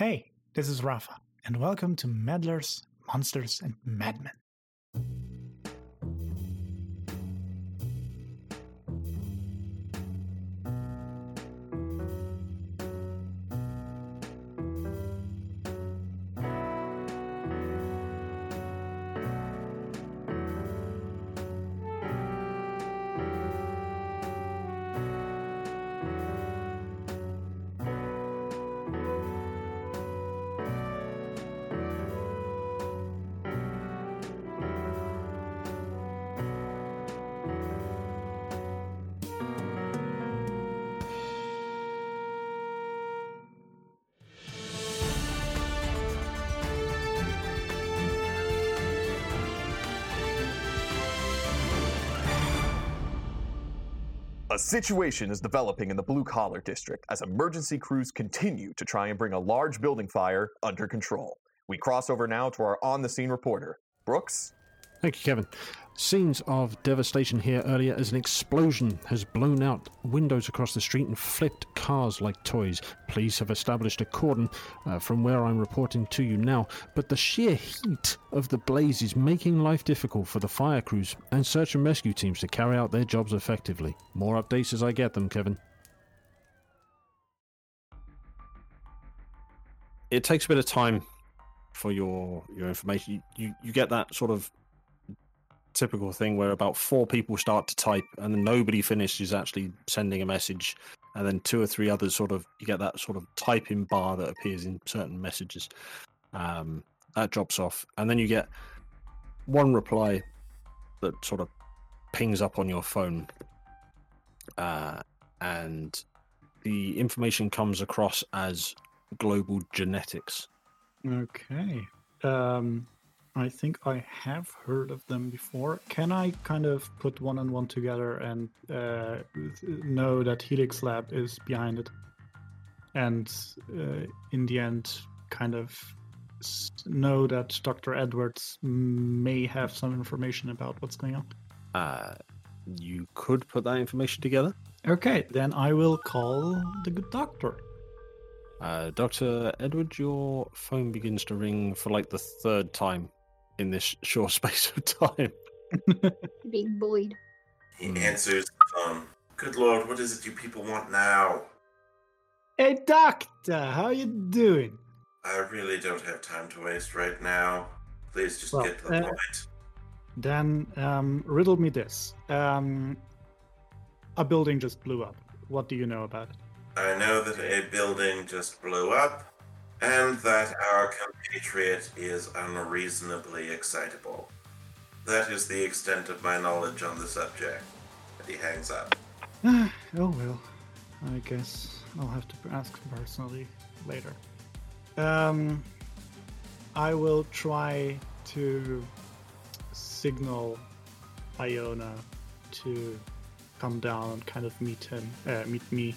Hey, this is Rafa, and welcome to Meddlers, Monsters, and Madmen. A situation is developing in the blue collar district as emergency crews continue to try and bring a large building fire under control. We cross over now to our on the scene reporter, Brooks. Thank you, Kevin. Scenes of devastation here earlier as an explosion has blown out windows across the street and flipped cars like toys. Police have established a cordon uh, from where I'm reporting to you now, but the sheer heat of the blaze is making life difficult for the fire crews and search and rescue teams to carry out their jobs effectively. More updates as I get them, Kevin. It takes a bit of time for your your information. You, you, you get that sort of typical thing where about four people start to type and nobody finishes actually sending a message. And then two or three others sort of you get that sort of typing bar that appears in certain messages. Um, that drops off. And then you get one reply that sort of pings up on your phone. Uh, and the information comes across as global genetics. Okay. Um, I think I have heard of them before. Can I kind of put one and one together and uh, know that Helix Lab is behind it? And uh, in the end, kind of know that Dr. Edwards may have some information about what's going on. uh, you could put that information together Okay, then I will call the good doctor. Uh, Dr. Edward, your phone begins to ring for like the third time in this short space of time. Being bullied. He answers the phone. Good lord, what is it you people want now? Hey, doctor, how are you doing? I really don't have time to waste right now. Please just Well, get to the uh, point. Then um, riddle me this. Um, a building just blew up. What do you know about it? I know that a building just blew up, and that our compatriot is unreasonably excitable. That is the extent of my knowledge on the subject. And he hangs up. oh well, I guess I'll have to ask personally later. Um, I will try to signal Iona to come down and kind of meet him, uh, meet me,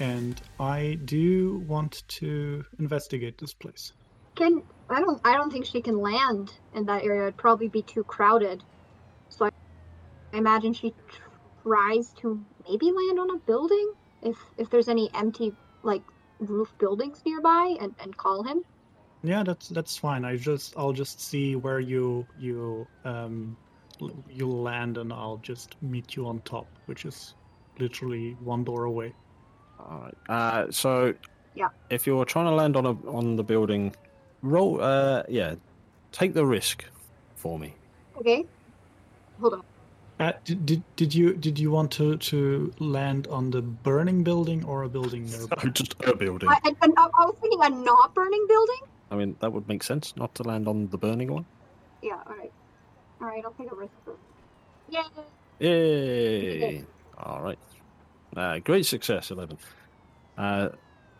and I do want to investigate this place. Can I don't I don't think she can land in that area. It'd probably be too crowded. So I, I imagine she tries to maybe land on a building if if there's any empty like roof buildings nearby and, and call him. Yeah, that's that's fine. I just I'll just see where you you um you land, and I'll just meet you on top, which is literally one door away. Alright. Uh, so, Yeah. if you're trying to land on a on the building, roll. Uh, yeah, take the risk for me. Okay. Hold on. Uh, did, did did you did you want to to land on the burning building or a building nearby? Just a building. I, I, I, I was thinking a not burning building. I mean, that would make sense, not to land on the burning one. Yeah. All right. All right. I'll take a risk. Yeah. Yay! All right. Uh, great success, 11. Uh,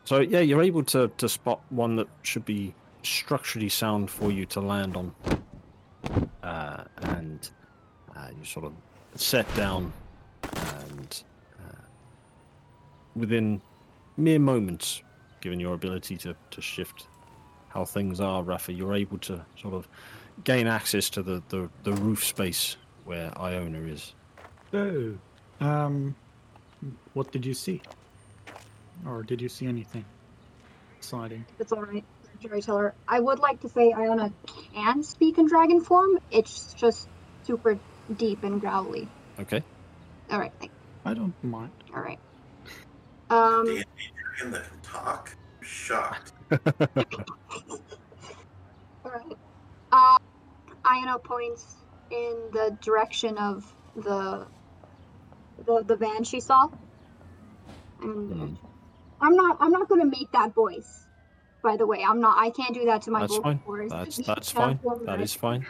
so, yeah, you're able to, to spot one that should be structurally sound for you to land on. Uh, and uh, you sort of set down, and uh, within mere moments, given your ability to, to shift how things are, Rafa, you're able to sort of gain access to the, the, the roof space where Iona is. Oh, um, what did you see? Or did you see anything? exciting. It's all right. Jerry Teller. I would like to say Iona can speak in dragon form. It's just super deep and growly. Okay. All right. Thank, I don't mind. all right. Um. D&D dragon that can talk? Shocked. All right. Uh, Iona points in the direction of the the the van she saw. Hmm. I'm not I'm not gonna make that voice. By the way, I'm not. I can't do that to my voice That's vocal fine. That's that's fine. That that. is fine.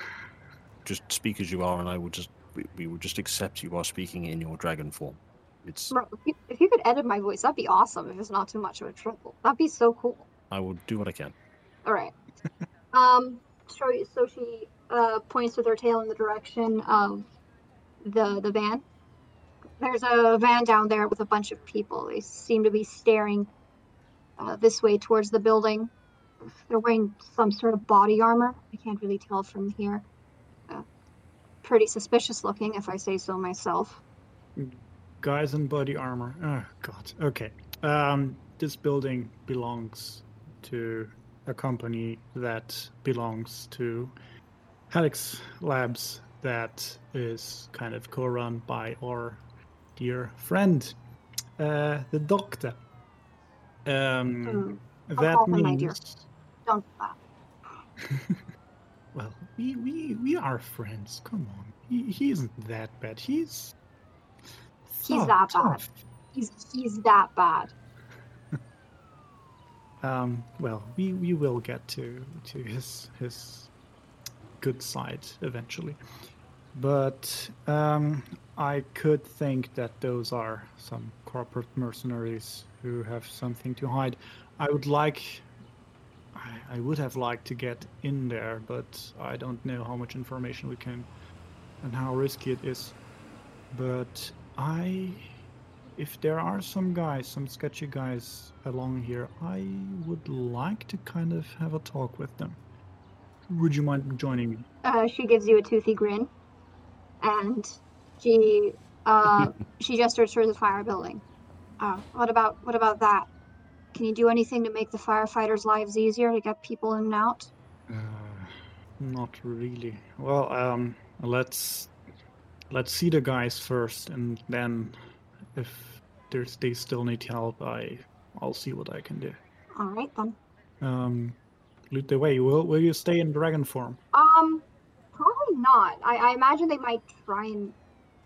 Just speak as you are, and I will just we, we will just accept you are speaking in your dragon form. It's Bro, if you, if you could edit my voice, that'd be awesome. If it's not too much of a trouble, that'd be so cool. I will do what I can. All right. um. So, so she uh, points with her tail in the direction of the the van. There's a van down there with a bunch of people. They seem to be staring uh, this way towards the building. They're wearing some sort of body armor. I can't really tell from here. Uh, pretty suspicious looking, if I say so myself. Guys in body armor. Oh god. Okay. Um, this building belongs to a company that belongs to Helix Labs that is kind of co-run by our dear friend, uh, the Doctor. Um, I'll that call him my dear. means Don't do well, we, we we are friends. Come on, he, he isn't that bad. He's He's tough- that bad. He's he's that bad. Um, well, we, we will get to to his his good side eventually, but um, I could think that those are some corporate mercenaries who have something to hide. I would like, I, I would have liked to get in there, but I don't know how much information we can and how risky it is. But I if there are some guys, some sketchy guys along here, I would like to kind of have a talk with them. Would you mind joining me? Uh, she gives you a toothy grin, and she uh, she gestures towards the fire building. Uh, what about what about that? Can you do anything to make the firefighters' lives easier to get people in and out? Uh, not really. Well, um, let's let's see the guys first, and then if there's they still need help, I I'll see what I can do. All right then. Um, lead the way. Will Will you stay in dragon form? Um, not. I, I imagine they might try and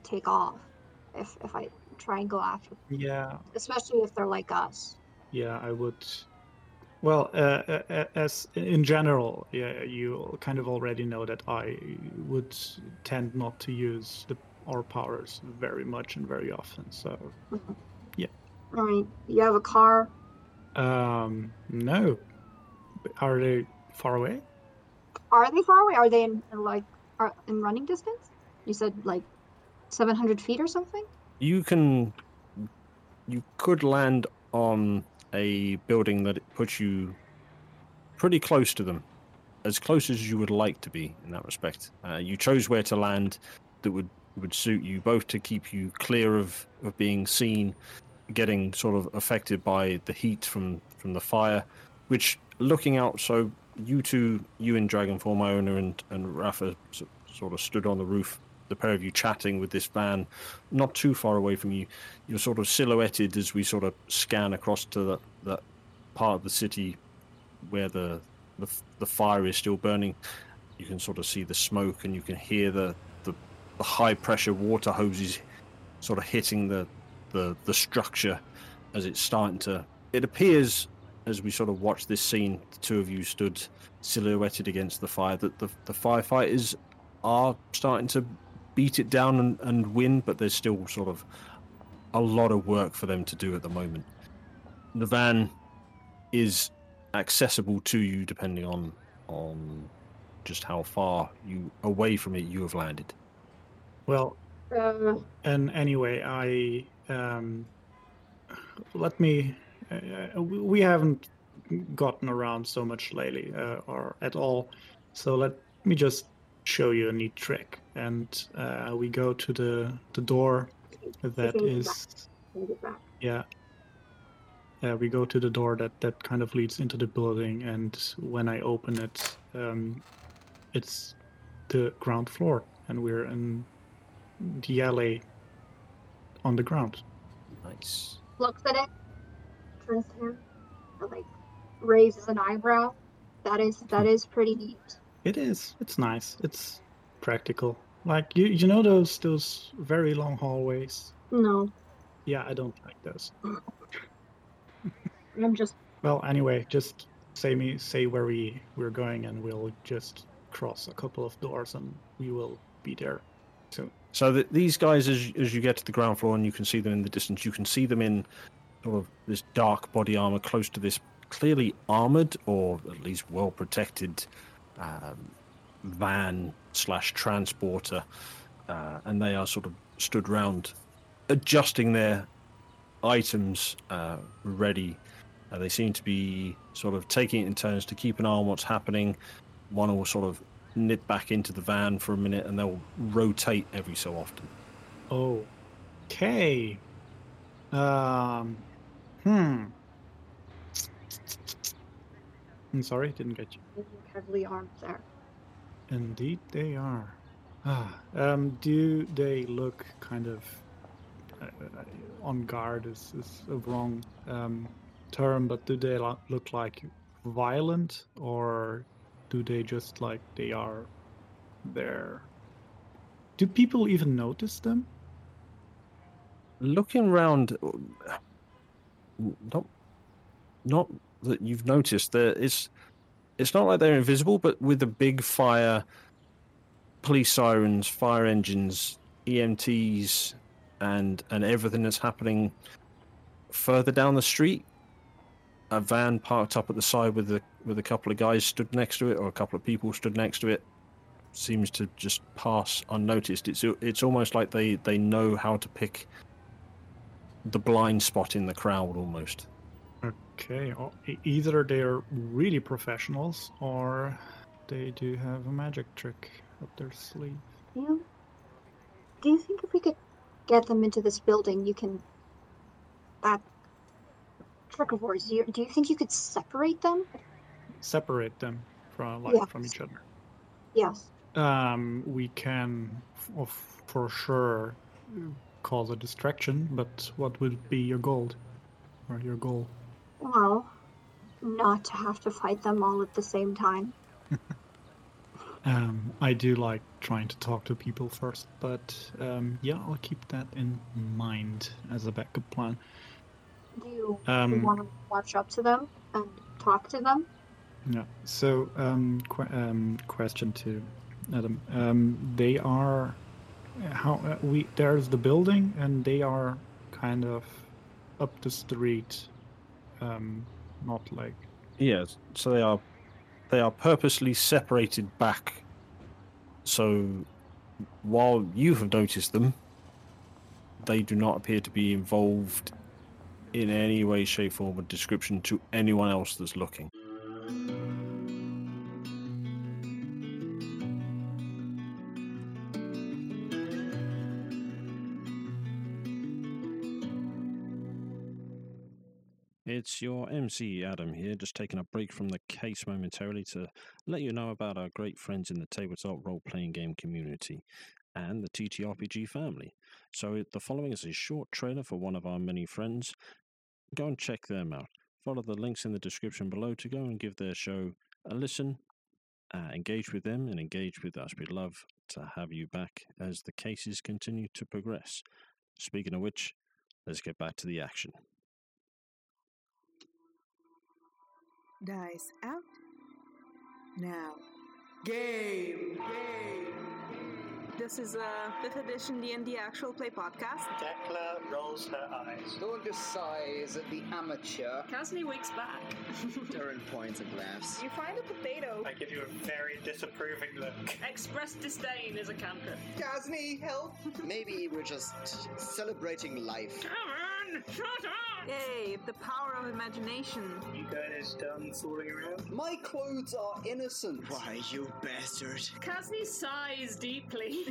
take off if if I try and go after, them, Yeah, especially if they're like us. Yeah, I would. Well, uh, uh, uh, as in general, yeah, you kind of already know that I would tend not to use the our powers very much and very often. So, yeah. All right. You have a car. um, no, are they far away? Are they far away? Are they in, in like are in running distance? You said like seven hundred feet or something. You can, you could land on a building that puts you pretty close to them, as close as you would like to be in that respect. Uh, you chose where to land that would would suit you both to keep you clear of of being seen, getting sort of affected by the heat from from the fire, which looking out. So you two, you in dragon form, Iona and and Rafa, sort of stood on the roof. The pair of you chatting with this van, not too far away from you. You're sort of silhouetted as we sort of scan across to that that part of the city where the the, the fire is still burning. You can sort of see the smoke, and you can hear the the, the high pressure water hoses sort of hitting the, the the structure as it's starting to. It appears as we sort of watch this scene, the two of you stood silhouetted against the fire, that the the firefighters are starting to beat it down and, and win, but there's still sort of a lot of work for them to do at the moment. The van is accessible to you depending on on just how far you away from it you have landed. Well, Uh, and anyway, I um, let me. Uh, we we haven't gotten around so much lately, uh, or at all. So let me just show you a neat trick. And uh, we go to the the door that is can you is can you get back? yeah. uh, we go to the door that that kind of leads into the building, and when I open it, um, it's the ground floor, and we're in the alley on the ground. Nice. Looks at it, turns to him, and, like raises an eyebrow. That is that is pretty neat. It is. It's nice. It's practical. Like you, you know those those very long hallways. No, Yeah, I don't like those. I'm just Well, anyway, just say me say where we we're going, and we'll just cross a couple of doors, and we will be there soon. So that these guys, as as you get to the ground floor and you can see them in the distance, you can see them in sort of this dark body armor, close to this clearly armored or at least well protected um, van slash transporter, uh, and they are sort of stood round, adjusting their items uh, ready. Uh, they seem to be sort of taking it in turns to keep an eye on what's happening. One will sort of nip back into the van for a minute, and they'll rotate every so often. Oh, okay. Um. Hmm. I'm sorry, didn't get you. heavily armed there. Indeed, they are. Ah, um, do they look kind of uh, on guard? Is is a wrong um, term, but do they lo- look like violent, or do they just like they are there? Do people even notice them? Looking round, uh, not not that you've noticed. There is. It's not like they're invisible, but with the big fire, police sirens, fire engines, EMTs, and and everything that's happening further down the street, a van parked up at the side with a with a couple of guys stood next to it, or a couple of people stood next to it, seems to just pass unnoticed. It's it's almost like they they know how to pick the blind spot in the crowd almost. Okay, or e- either they're really professionals or they do have a magic trick up their sleeve. You do you think if we could get them into this building, you can that trick of yours, you, do you think you could separate them? Separate them from like Yeah. from each other. Yes. Um, we can f- for sure uh, cause a distraction, but what would be your goal? Or your goal? Well, not to have to fight them all at the same time. Um, I do like trying to talk to people first, but um, yeah, I'll keep that in mind as a backup plan. Do you, Um, want to watch up to them and talk to them? Yeah. So, um, que- um, question to Adam. Um, they are how uh, we there's the building, and they are kind of up the street, um, not like Yes, so they are they are purposely separated back. So while you have noticed them, they do not appear to be involved in any way, shape, form, or description to anyone else that's looking. It's your MC Adam here, just taking a break from the case momentarily to let you know about our great friends in the tabletop role playing game community and the TTRPG family. So, the following is a short trailer for one of our many friends. Go and check them out. Follow the links in the description below to go and give their show a listen, uh, engage with them, and engage with us. We'd love to have you back as the cases continue to progress. Speaking of which, let's get back to the action. Dice out. Now. Game! Game! This is uh, a 5th edition D&D actual play podcast. Decla rolls her eyes. Dorcas sighs at the amateur. Cassidy wakes back. Darren points and laughs. you find a potato. I give you a very disapproving look. Express disdain is a cantrip. Gasney, help! Maybe we're just celebrating life. Kevin, shut up! Yay, the power of imagination. You guys done fooling around? My clothes are innocent. Why, you bastard. Cassie sighs deeply.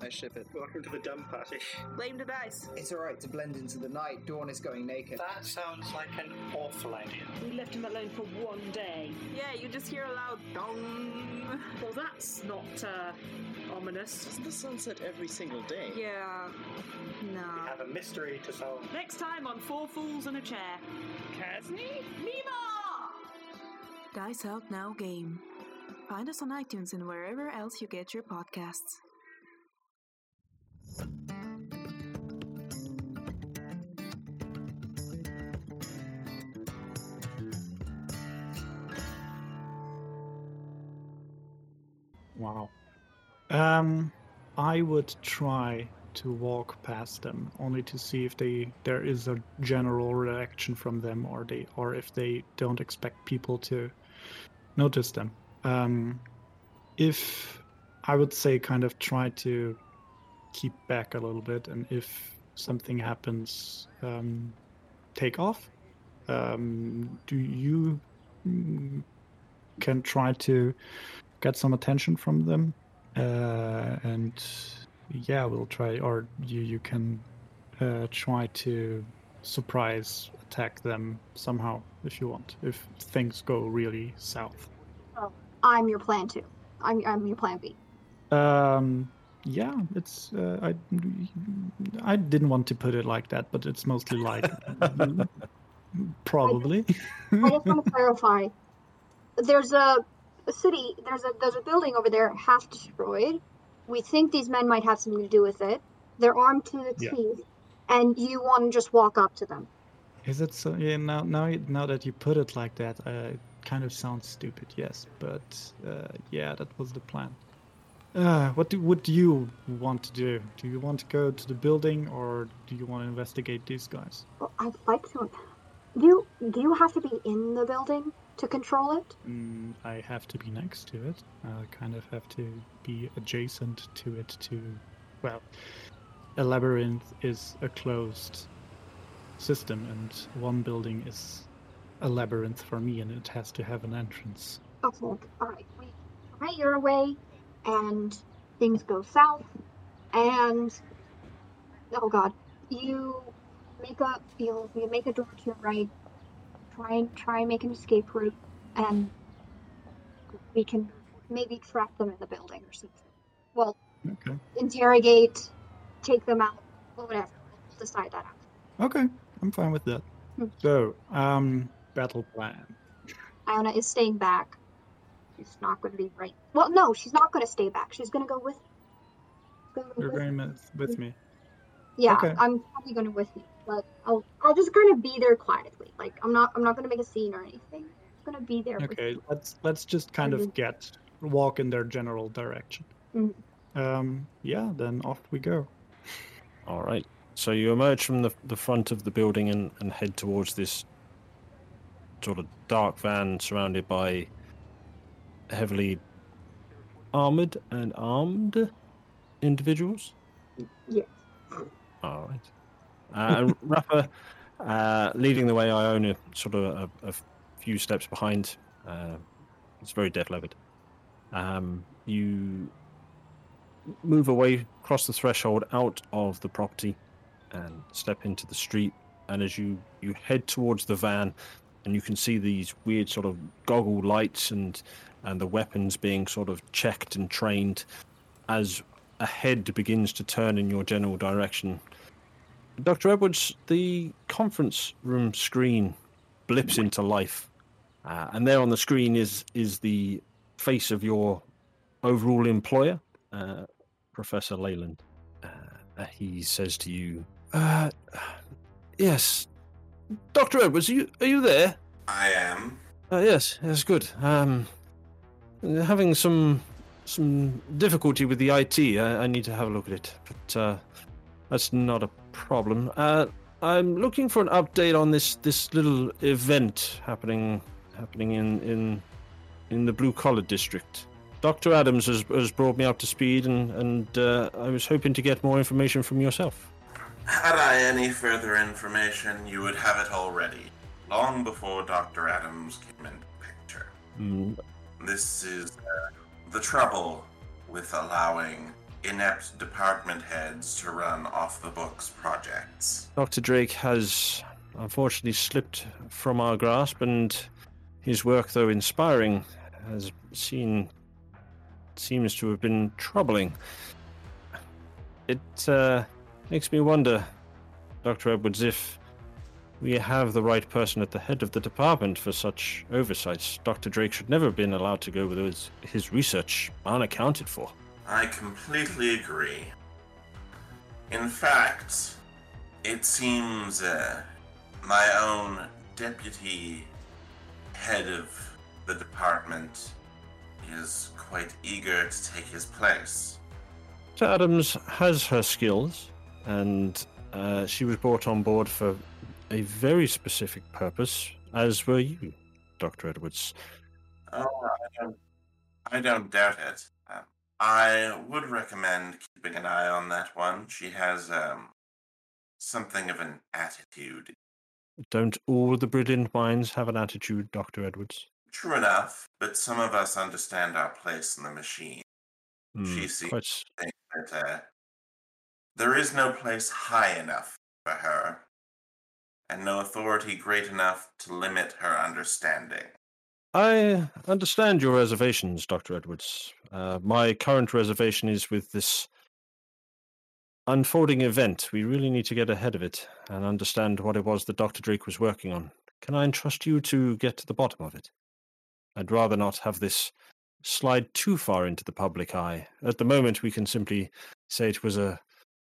I ship it. Welcome to the dumb party. Blame the dice. It's alright to blend into the night. Dawn is going naked. That sounds like an awful idea. We left him alone for one day. Yeah, you just hear a loud dong. Well, that's not uh, ominous. Doesn't the sunset every single day? Yeah. No. We have a mystery to solve. Next time on 4 4 on a chair. Kesney? Nima! Dice Out Now Game. Find us on iTunes and wherever else you get your podcasts. Wow. Um, I would try to walk past them, only to see if they there is a general reaction from them, or they or if they don't expect people to notice them. Um, if I would say, kind of try to keep back a little bit, and if something happens, um, take off. Um, do you mm, can try to get some attention from them uh, and yeah we'll try or you you can uh, try to surprise attack them somehow if you want if things go really south I'm your plan two. I'm, I'm your plan B. um yeah it's uh, i i didn't want to put it like that but it's mostly like probably I just want to clarify. There's a, a city. There's a there's a building over there half destroyed. We think these men might have something to do with it. They're armed to the Yeah. teeth, and you want to just walk up to them. Is it so? Yeah. Now, now, now that you put it like that, uh, it kind of sounds stupid. Yes, but uh, yeah, that was the plan. Uh, what do what do you want to do? Do you want to go to the building, or do you want to investigate these guys? Well, I'd like to. Do you do you have to be in the building to control it? Mm, I have to be next to it. I kind of have to be adjacent to it to, well, a labyrinth is a closed system, and one building is a labyrinth for me, and it has to have an entrance. Okay. All right. We right your way, and things go south, and oh god, you make a you you make a door to your right. Try and try and make an escape route, and we can maybe trap them in the building or something. Well, Okay. interrogate, take them out, whatever. We'll decide that out. Okay, I'm fine with that. Hmm. So, um, battle plan. Iona is staying back. She's not going to be right. Well, no, she's not going to stay back. She's going to go with. Go You're with going with, with me. Yeah, Okay. I'm probably going to with you, but I'll I'll just kind of be there quietly. Like I'm not I'm not going to make a scene or anything. I'm going to be there. with Okay, you. let's let's just kind Mhm. of get walk in their general direction. Mhm. Um, yeah, then off we go. All right. So you emerge from the, the front of the building and, and head towards this sort of dark van surrounded by heavily armored and armed individuals. Yes. All right. Uh, Rafa, uh, leading the way, Iona sort of a, a few steps behind. Uh, it's very dead levered. Um, you move away, cross the threshold out of the property, and step into the street. And as you you head towards the van, and you can see these weird sort of goggle lights and and the weapons being sort of checked and trained as a head begins to turn in your general direction. Dr. Edwards, the conference room screen blips into life, uh, and there on the screen is is the face of your overall employer, uh, Professor Leyland. Uh, uh, he says to you, uh, "Yes, Doctor Edwards, are you are you there? I am. Uh, yes, that's good. Um, having some some difficulty with the IT. I, I need to have a look at it, but uh, that's not a problem. Uh, I'm looking for an update on this this little event happening happening in in in the blue collar district. Dr. Adams has, has brought me up to speed, and and uh, I was hoping to get more information from yourself. Had I any further information, you would have it already, long before Dr. Adams came into the picture. Mm, This is uh, the trouble with allowing inept department heads to run off the books projects. Dr. Drake has unfortunately slipped from our grasp, and his work, though inspiring, has seen seems to have been troubling. It uh, makes me wonder, Dr. Edwards, if we have the right person at the head of the department for such oversights. Dr. Drake should never have been allowed to go with his, his research unaccounted for. I completely agree. In fact, it seems uh, my own deputy head of the department is quite eager to take his place. So Adams has her skills, and uh, she was brought on board for a very specific purpose, as were you, Dr. Edwards. Oh, I don't, I don't doubt it. I would recommend keeping an eye on that one. She has um, something of an attitude. Don't all the brilliant minds have an attitude, Dr. Edwards? True enough, but some of us understand our place in the machine. Hmm, she seems quite to think that uh, there is no place high enough for her, and no authority great enough to limit her understanding. I understand your reservations, Dr. Edwards. Uh, my current reservation is with this unfolding event. We really need to get ahead of it and understand what it was that Dr. Drake was working on. Can I entrust you to get to the bottom of it? I'd rather not have this slide too far into the public eye. At the moment, we can simply say it was a,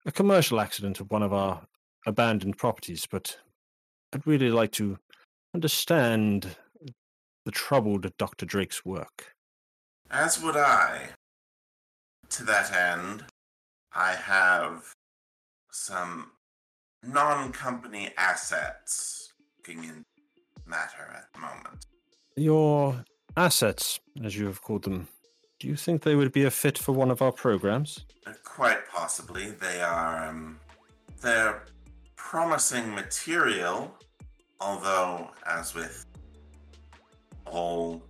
a commercial accident of one of our abandoned properties, but I'd really like to understand the troubled Dr. Drake's work. As would I. To that end, I have some non company assets looking in matter at the moment. Your assets, as you have called them, do you think they would be a fit for one of our programs? Uh, Quite possibly, they are um, they're promising material, although, as with all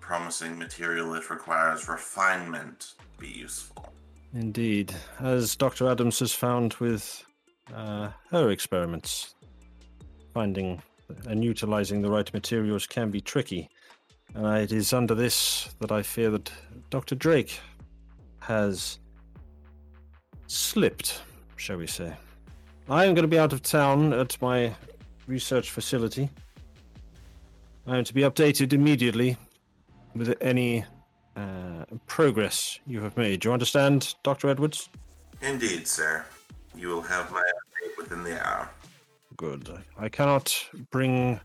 promising material, it requires refinement be useful. Indeed, as Dr. Adams has found with uh, her experiments, finding and utilizing the right materials can be tricky. And it is under this that I fear that Dr. Drake has slipped, shall we say. I am going to be out of town at my research facility. I am to be updated immediately with any uh, progress you have made. Do you understand, Dr. Edwards? Indeed, sir. You will have my update within the hour. Good. I cannot bring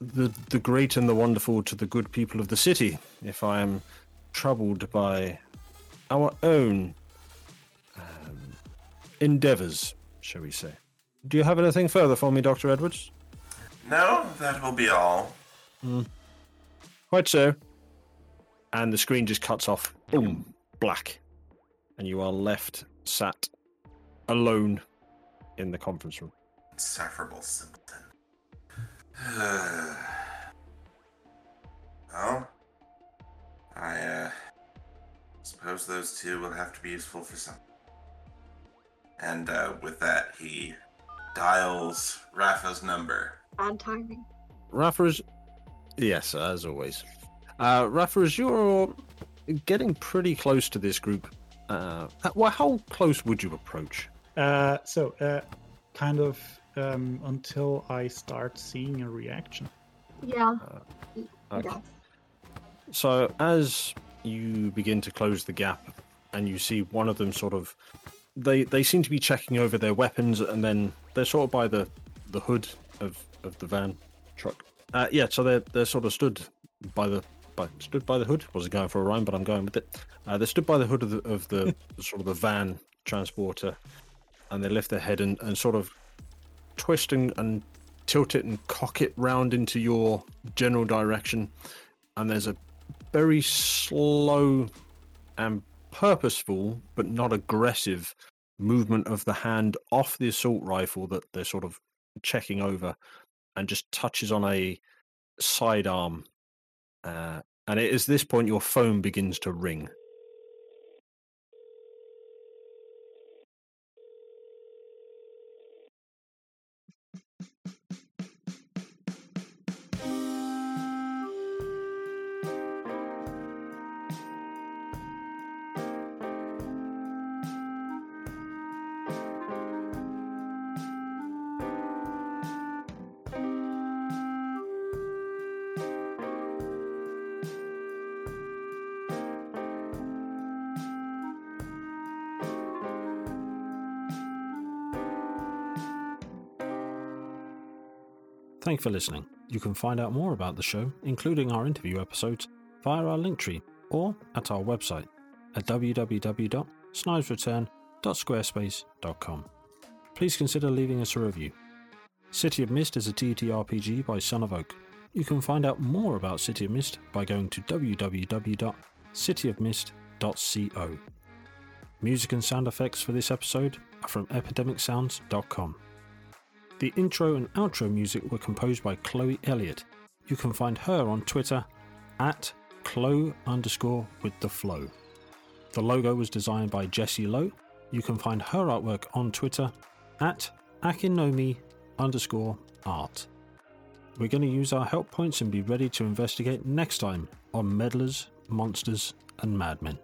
the the great and the wonderful to the good people of the city if I am troubled by our own um, endeavors, shall we say. Do you have anything further for me, Dr. Edwards? No, that will be all. Hmm. Quite so. And the screen just cuts off. Boom. Black. And you are left sat alone in the conference room. Insufferable simpleton. well, I uh, suppose those two will have to be useful for something. And uh, with that, he dials Rafa's number. Bad timing. Rafa is. Yes, as always. Uh, Rafa, as you're getting pretty close to this group, uh, well, how close would you approach? Uh, so, uh, kind of um, until I start seeing a reaction. Yeah. Okay. yeah. So as you begin to close the gap, and you see one of them sort of, they they seem to be checking over their weapons, and then they're sort of by the the hood of of the van truck. Uh, yeah, so they're they're sort of stood by the by stood by the hood. Wasn't going for a rhyme, but I'm going with it. Uh, they stood by the hood of the of the sort of the van transporter, and they lift their head and, and sort of twist and, and tilt it and cock it round into your general direction. And there's a very slow and purposeful, but not aggressive, movement of the hand off the assault rifle that they're sort of checking over and just touches on a sidearm. Uh, and it is this point your phone begins to ring. Thank you for listening. You can find out more about the show, including our interview episodes, via our link tree or at our website at www.snivesreturn.squarespace.com. Please consider leaving us a review. City of Mist is a TTRPG by Son of Oak. You can find out more about City of Mist by going to www.cityofmist.co. Music and sound effects for this episode are from epidemicsounds.com. The intro and outro music were composed by Chloe Elliott. You can find her on Twitter at Chloe underscore with the flow. The logo was designed by Jessie Lowe. You can find her artwork on Twitter at Akinomi underscore art. We're going to use our help points and be ready to investigate next time on Meddlers, Monsters, and Madmen.